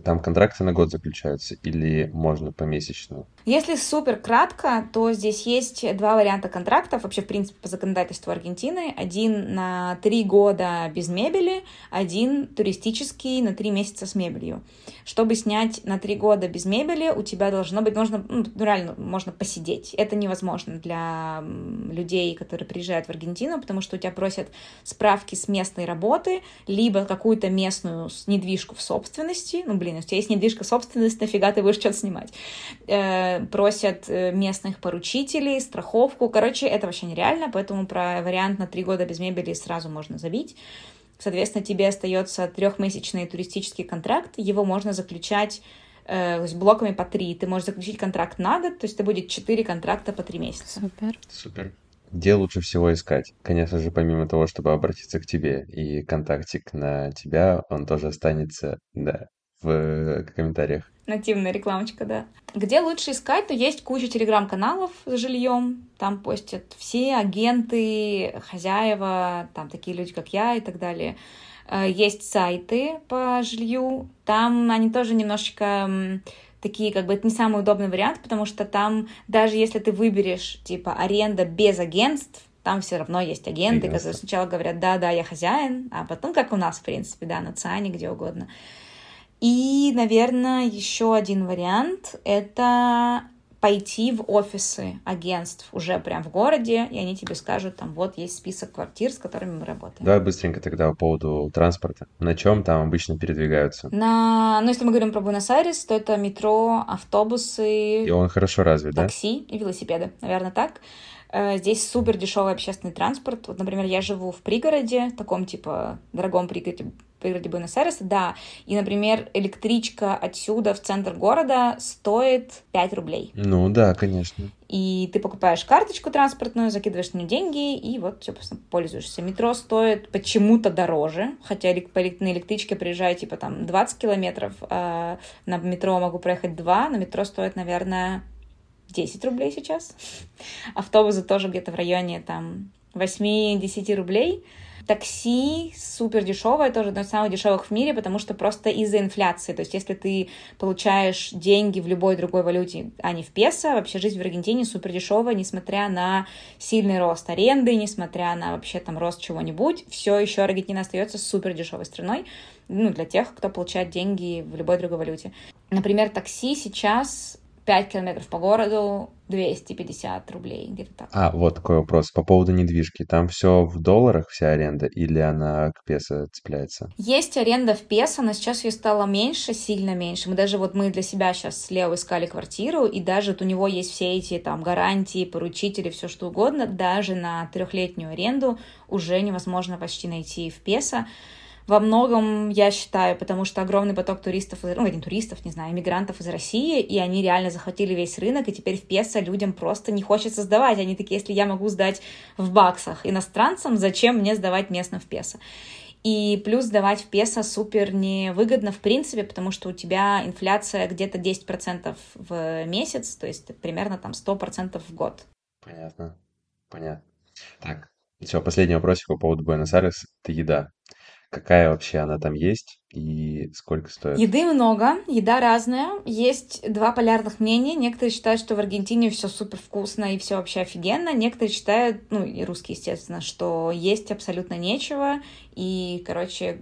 там контракты на год заключаются или можно помесячно? Если супер кратко, то здесь есть два варианта контрактов, вообще, в принципе, по законодательству Аргентины. Один на три года без мебели, один туристический на три месяца с мебелью. Чтобы снять на три года без мебели, у тебя должно быть, можно, ну, реально, можно посидеть. Это невозможно для людей, которые приезжают в Аргентину, потому что у тебя просят справки с местной работы, либо какую-то местную недвижку в собственности. Ну, блин, у тебя есть недвижка в собственности, нафига ты будешь что-то снимать? Просят э, местных поручителей, страховку. Короче, это вообще нереально, поэтому про вариант на три года без мебели сразу можно забить. Соответственно, тебе остается трехмесячный туристический контракт. Его можно заключать э, есть блоками по три. Ты можешь заключить контракт на год, то есть это будет четыре контракта по три месяца. Супер. Супер. Где лучше всего искать? Конечно же, помимо того, чтобы обратиться к тебе и контактик на тебя, он тоже останется, да, в комментариях. Нативная рекламочка, да. Где лучше искать? Ну, есть куча телеграм-каналов с жильем. Там постят все агенты, хозяева, там такие люди, как я и так далее. Э, есть сайты по жилью. Там они тоже немножечко такие, как бы, это не самый удобный вариант, потому что там, даже если ты выберешь, типа, аренда без агентств, там все равно есть агенты, Ясно. которые сначала говорят, да, да, я хозяин, а потом, как у нас, в принципе, да, на ЦАНе, где угодно. И, наверное, еще один вариант — это пойти в офисы агентств уже прям в городе, и они тебе скажут, там, вот есть список квартир, с которыми мы работаем. Давай быстренько тогда по поводу транспорта. На чем там обычно передвигаются? На, ну, если мы говорим про Буэнос-Айрес, то это метро, автобусы. И он хорошо развит, такси да? Такси и велосипеды, наверное, так. Э, здесь супер дешевый общественный транспорт. Вот, например, я живу в пригороде, таком типа дорогом пригороде, пригороде Буэнос-Айреса, да. И, например, электричка отсюда в центр города стоит 5 рублей. Ну да, конечно. И ты покупаешь карточку транспортную, закидываешь на нее деньги, и вот, все, пользуешься. Метро стоит почему-то дороже, хотя на электричке приезжаю, типа, там, 20 километров, а на метро могу проехать 2, на метро стоит, наверное, 10 рублей сейчас. Автобусы тоже где-то в районе там 8-10 рублей. Такси супер дешевое, тоже одно из самых дешевых в мире, потому что просто из-за инфляции. То есть, если ты получаешь деньги в любой другой валюте, а не в песо, вообще жизнь в Аргентине супер дешевая, несмотря на сильный рост аренды, несмотря на вообще там рост чего-нибудь, все еще Аргентина остается супер дешевой страной, ну, для тех, кто получает деньги в любой другой валюте. Например, такси сейчас 5 километров по городу 250 рублей, где-то так. А, вот такой вопрос по поводу недвижки. Там все в долларах, вся аренда, или она к песо цепляется? Есть аренда в песо, но сейчас ее стало меньше, сильно меньше. Мы даже вот мы для себя сейчас с Лео искали квартиру, и даже вот у него есть все эти там гарантии, поручители, все что угодно, даже на трехлетнюю аренду уже невозможно почти найти в песо во многом, я считаю, потому что огромный поток туристов, ну, не туристов, не знаю, иммигрантов из России, и они реально захватили весь рынок, и теперь в песо людям просто не хочется сдавать. Они такие, если я могу сдать в баксах иностранцам, зачем мне сдавать местным в песо? И плюс сдавать в песо супер невыгодно в принципе, потому что у тебя инфляция где-то 10% в месяц, то есть примерно там 100% в год. Понятно, понятно. Так, все, последний вопросик по поводу Буэнос-Айрес. Это еда. Какая вообще она там есть и сколько стоит? Еды много, еда разная. Есть два полярных мнения. Некоторые считают, что в Аргентине все супер вкусно и все вообще офигенно. Некоторые считают, ну и русские, естественно, что есть абсолютно нечего. И, короче,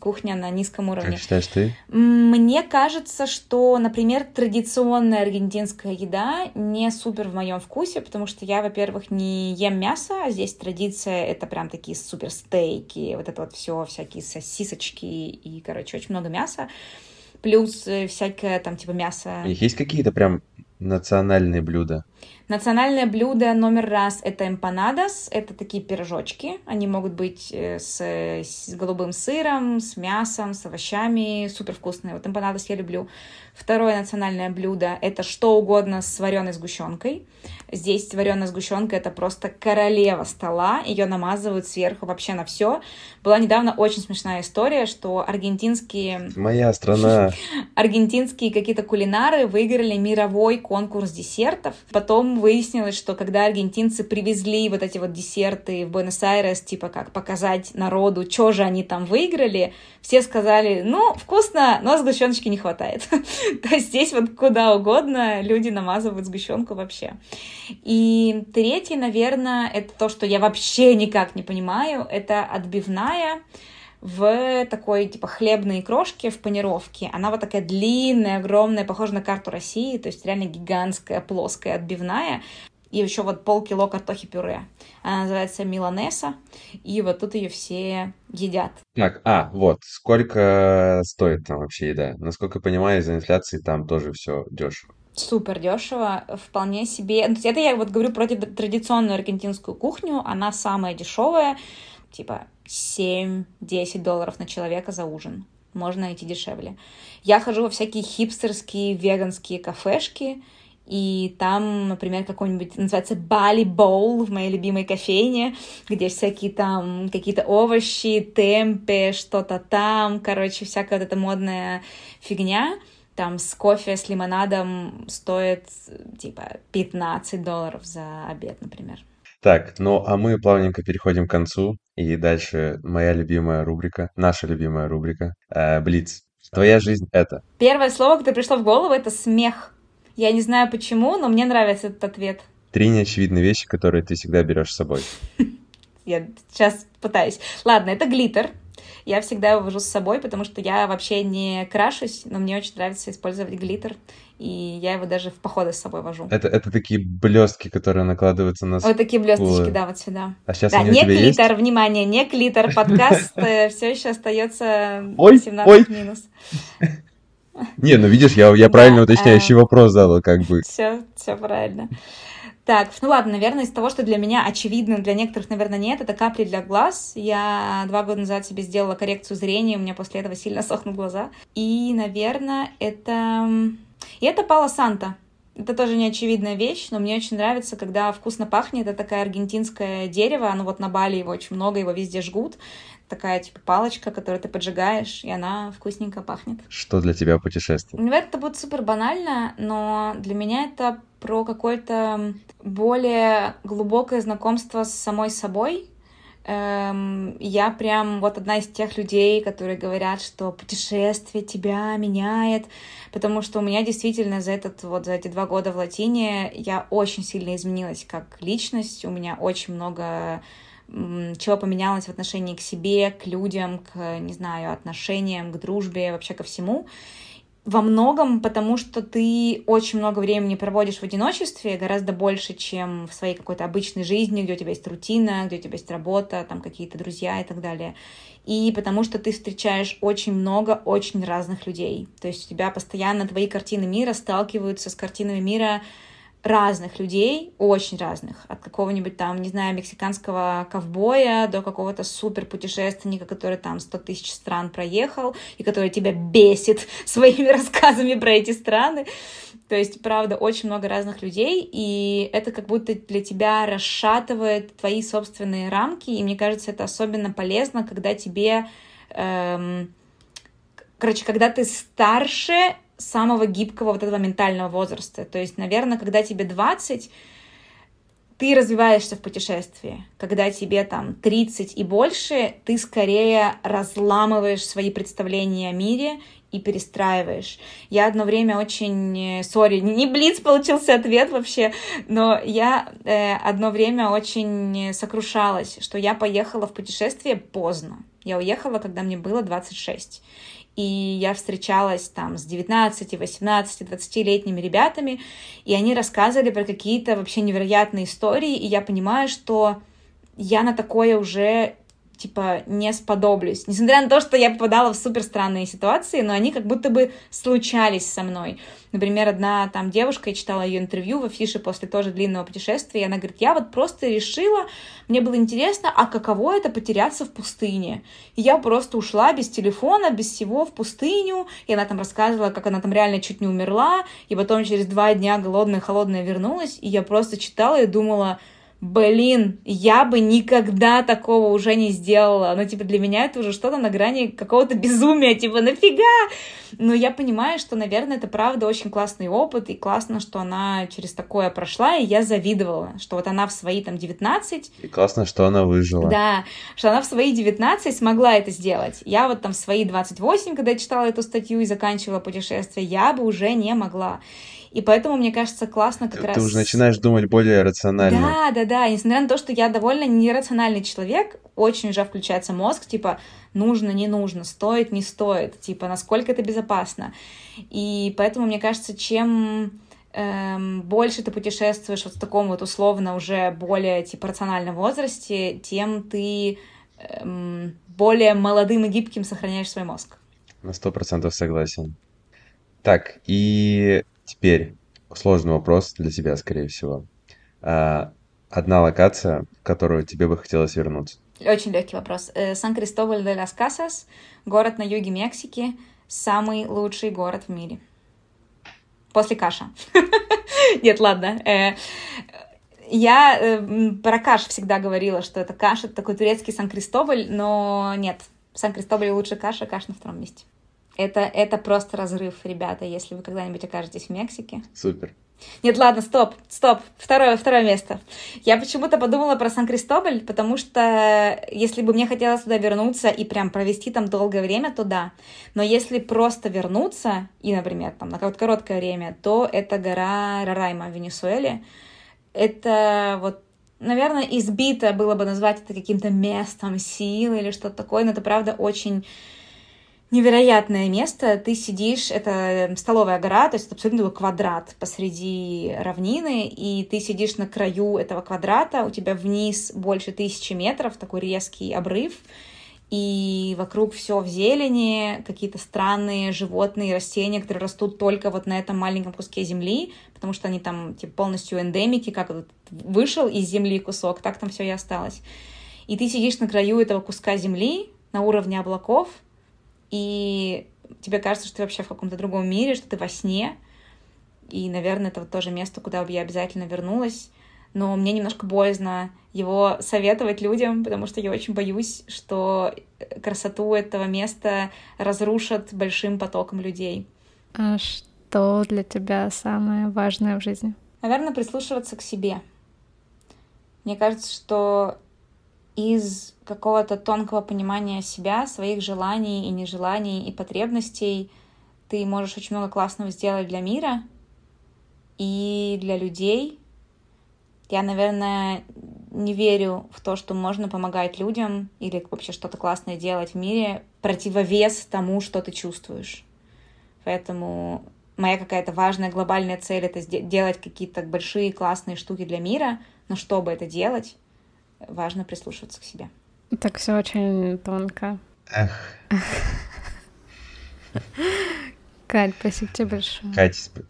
кухня на низком уровне. Как считаешь ты? Мне кажется, что, например, традиционная аргентинская еда не супер в моем вкусе, потому что я, во-первых, не ем мясо, а здесь традиция это прям такие супер стейки, вот это вот все, всякие сосисочки и, короче, очень много мяса. Плюс э, всякое там типа мясо. Есть какие-то прям национальные блюда? Национальное блюдо номер раз — это эмпанадос, это такие пирожочки, они могут быть э, с, с голубым сыром, с мясом, с овощами, супер вкусные, вот эмпанадос я люблю. Второе национальное блюдо — это что угодно с вареной сгущенкой, Здесь вареная сгущенка это просто королева стола, ее намазывают сверху вообще на все. Была недавно очень смешная история, что аргентинские... Моя страна. Аргентинские какие-то кулинары выиграли мировой конкурс десертов. Потом выяснилось, что когда аргентинцы привезли вот эти вот десерты в Буэнос-Айрес, типа как показать народу, что же они там выиграли, все сказали, ну, вкусно, но сгущеночки не хватает. То есть здесь вот куда угодно люди намазывают сгущенку вообще. И третий, наверное, это то, что я вообще никак не понимаю, это отбивная в такой, типа, хлебной крошке в панировке. Она вот такая длинная, огромная, похожа на карту России, то есть реально гигантская, плоская отбивная. И еще вот полкило картохи пюре. Она называется миланеса, и вот тут ее все едят. Так, а, вот, сколько стоит там вообще еда? Насколько я понимаю, из-за инфляции там тоже все дешево супер дешево, вполне себе. Ну, это я вот говорю про традиционную аргентинскую кухню, она самая дешевая, типа 7-10 долларов на человека за ужин. Можно найти дешевле. Я хожу во всякие хипстерские веганские кафешки, и там, например, какой-нибудь, называется Бали Боул в моей любимой кофейне, где всякие там какие-то овощи, темпе, что-то там, короче, всякая вот эта модная фигня там с кофе с лимонадом стоит типа 15 долларов за обед, например. Так, ну а мы плавненько переходим к концу, и дальше моя любимая рубрика, наша любимая рубрика, э, Блиц. Твоя жизнь это. Первое слово, которое пришло в голову, это смех. Я не знаю почему, но мне нравится этот ответ. Три неочевидные вещи, которые ты всегда берешь с собой. Я сейчас пытаюсь. Ладно, это глиттер я всегда его вожу с собой, потому что я вообще не крашусь, но мне очень нравится использовать глиттер, и я его даже в походы с собой вожу. Это, это такие блестки, которые накладываются на... Вот такие блесточки, да, вот сюда. А сейчас да, не клитор, есть? внимание, не клитор, подкаст все еще остается Ой, 17 ой. минус. Не, ну видишь, я, я Да, правильно уточняющий э, вопрос задал, как бы. Все, все правильно. Так, ну ладно, наверное, из того, что для меня очевидно, для некоторых, наверное, нет, это капли для глаз. Я два года назад себе сделала коррекцию зрения, у меня после этого сильно сохнут глаза. И, наверное, это... И это Пало Санта. Это тоже не очевидная вещь, но мне очень нравится, когда вкусно пахнет. Это такая аргентинское дерево, оно вот на Бали его очень много, его везде жгут. Такая типа палочка, которую ты поджигаешь, и она вкусненько пахнет. Что для тебя путешествие? Наверное, это будет супер банально, но для меня это про какое-то более глубокое знакомство с самой собой. Эм, я прям вот одна из тех людей, которые говорят, что путешествие тебя меняет, потому что у меня действительно за этот вот за эти два года в Латине я очень сильно изменилась как личность, у меня очень много чего поменялось в отношении к себе, к людям, к, не знаю, отношениям, к дружбе, вообще ко всему во многом потому, что ты очень много времени проводишь в одиночестве, гораздо больше, чем в своей какой-то обычной жизни, где у тебя есть рутина, где у тебя есть работа, там какие-то друзья и так далее. И потому что ты встречаешь очень много очень разных людей. То есть у тебя постоянно твои картины мира сталкиваются с картинами мира разных людей, очень разных, от какого-нибудь там, не знаю, мексиканского ковбоя до какого-то супер путешественника, который там 100 тысяч стран проехал и который тебя бесит своими рассказами про эти страны. То есть, правда, очень много разных людей, и это как будто для тебя расшатывает твои собственные рамки, и мне кажется, это особенно полезно, когда тебе... Эм, короче, когда ты старше самого гибкого вот этого ментального возраста. То есть, наверное, когда тебе 20, ты развиваешься в путешествии. Когда тебе там 30 и больше, ты скорее разламываешь свои представления о мире и перестраиваешь. Я одно время очень... Сори, не блиц получился ответ вообще, но я э, одно время очень сокрушалась, что я поехала в путешествие поздно. Я уехала, когда мне было 26 и я встречалась там с 19, 18, 20-летними ребятами, и они рассказывали про какие-то вообще невероятные истории, и я понимаю, что я на такое уже типа, не сподоблюсь. Несмотря на то, что я попадала в супер странные ситуации, но они как будто бы случались со мной. Например, одна там девушка, я читала ее интервью в афише после тоже длинного путешествия, и она говорит, я вот просто решила, мне было интересно, а каково это потеряться в пустыне? И я просто ушла без телефона, без всего в пустыню, и она там рассказывала, как она там реально чуть не умерла, и потом через два дня голодная, холодная вернулась, и я просто читала и думала, блин, я бы никогда такого уже не сделала. Ну, типа, для меня это уже что-то на грани какого-то безумия, типа, нафига? Но я понимаю, что, наверное, это правда очень классный опыт, и классно, что она через такое прошла, и я завидовала, что вот она в свои там 19... И классно, что она выжила. Да, что она в свои 19 смогла это сделать. Я вот там в свои 28, когда я читала эту статью и заканчивала путешествие, я бы уже не могла. И поэтому, мне кажется, классно как ты, раз... Ты уже начинаешь думать более рационально. Да, да, да. Несмотря на то, что я довольно нерациональный человек, очень уже включается мозг, типа, нужно, не нужно, стоит, не стоит, типа, насколько это безопасно. И поэтому, мне кажется, чем эм, больше ты путешествуешь вот в таком вот условно уже более, типа, рациональном возрасте, тем ты эм, более молодым и гибким сохраняешь свой мозг. На сто процентов согласен. Так, и Теперь сложный вопрос для тебя, скорее всего. А, одна локация, в которую тебе бы хотелось вернуться? Очень легкий вопрос. Э, Сан-Кристобаль де лас Касас, город на юге Мексики, самый лучший город в мире. После Каша. Нет, ладно. Э, я э, про Каш всегда говорила, что это Каш, это такой турецкий Сан-Кристобаль, но нет, Сан-Кристобаль лучше Каша, Каш на втором месте. Это, это просто разрыв, ребята, если вы когда-нибудь окажетесь в Мексике. Супер. Нет, ладно, стоп, стоп, второе, второе место. Я почему-то подумала про Сан-Кристобаль, потому что если бы мне хотелось туда вернуться и прям провести там долгое время, то да. Но если просто вернуться, и, например, там на короткое время, то это гора Рарайма в Венесуэле. Это вот наверное, избито было бы назвать это каким-то местом силы или что-то такое, но это правда очень невероятное место. Ты сидишь, это столовая гора, то есть это абсолютно квадрат посреди равнины, и ты сидишь на краю этого квадрата, у тебя вниз больше тысячи метров, такой резкий обрыв, и вокруг все в зелени, какие-то странные животные, растения, которые растут только вот на этом маленьком куске земли, потому что они там типа, полностью эндемики, как вот вышел из земли кусок, так там все и осталось. И ты сидишь на краю этого куска земли, на уровне облаков, и тебе кажется, что ты вообще в каком-то другом мире, что ты во сне. И, наверное, это вот тоже место, куда бы я обязательно вернулась. Но мне немножко боязно его советовать людям, потому что я очень боюсь, что красоту этого места разрушат большим потоком людей. А что для тебя самое важное в жизни? Наверное, прислушиваться к себе. Мне кажется, что из какого-то тонкого понимания себя, своих желаний и нежеланий и потребностей ты можешь очень много классного сделать для мира и для людей. Я, наверное, не верю в то, что можно помогать людям или вообще что-то классное делать в мире противовес тому, что ты чувствуешь. Поэтому моя какая-то важная глобальная цель — это делать какие-то большие классные штуки для мира, но чтобы это делать, важно прислушиваться к себе. Так все очень тонко. Эх. Кать, спасибо тебе большое. Кать, сп-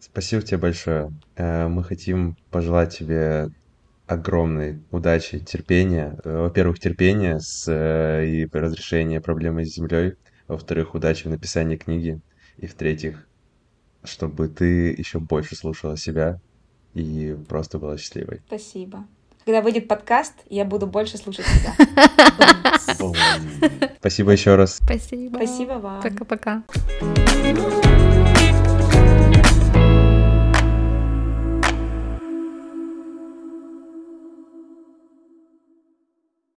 спасибо тебе большое. Э, мы хотим пожелать тебе огромной удачи, терпения. Э, во-первых, терпения с, э, и разрешения проблемы с землей. Во-вторых, удачи в написании книги. И в-третьих, чтобы ты еще больше слушала себя и просто была счастливой. Спасибо когда выйдет подкаст, я буду больше слушать тебя. Спасибо еще раз. Спасибо. Спасибо вам. Пока-пока.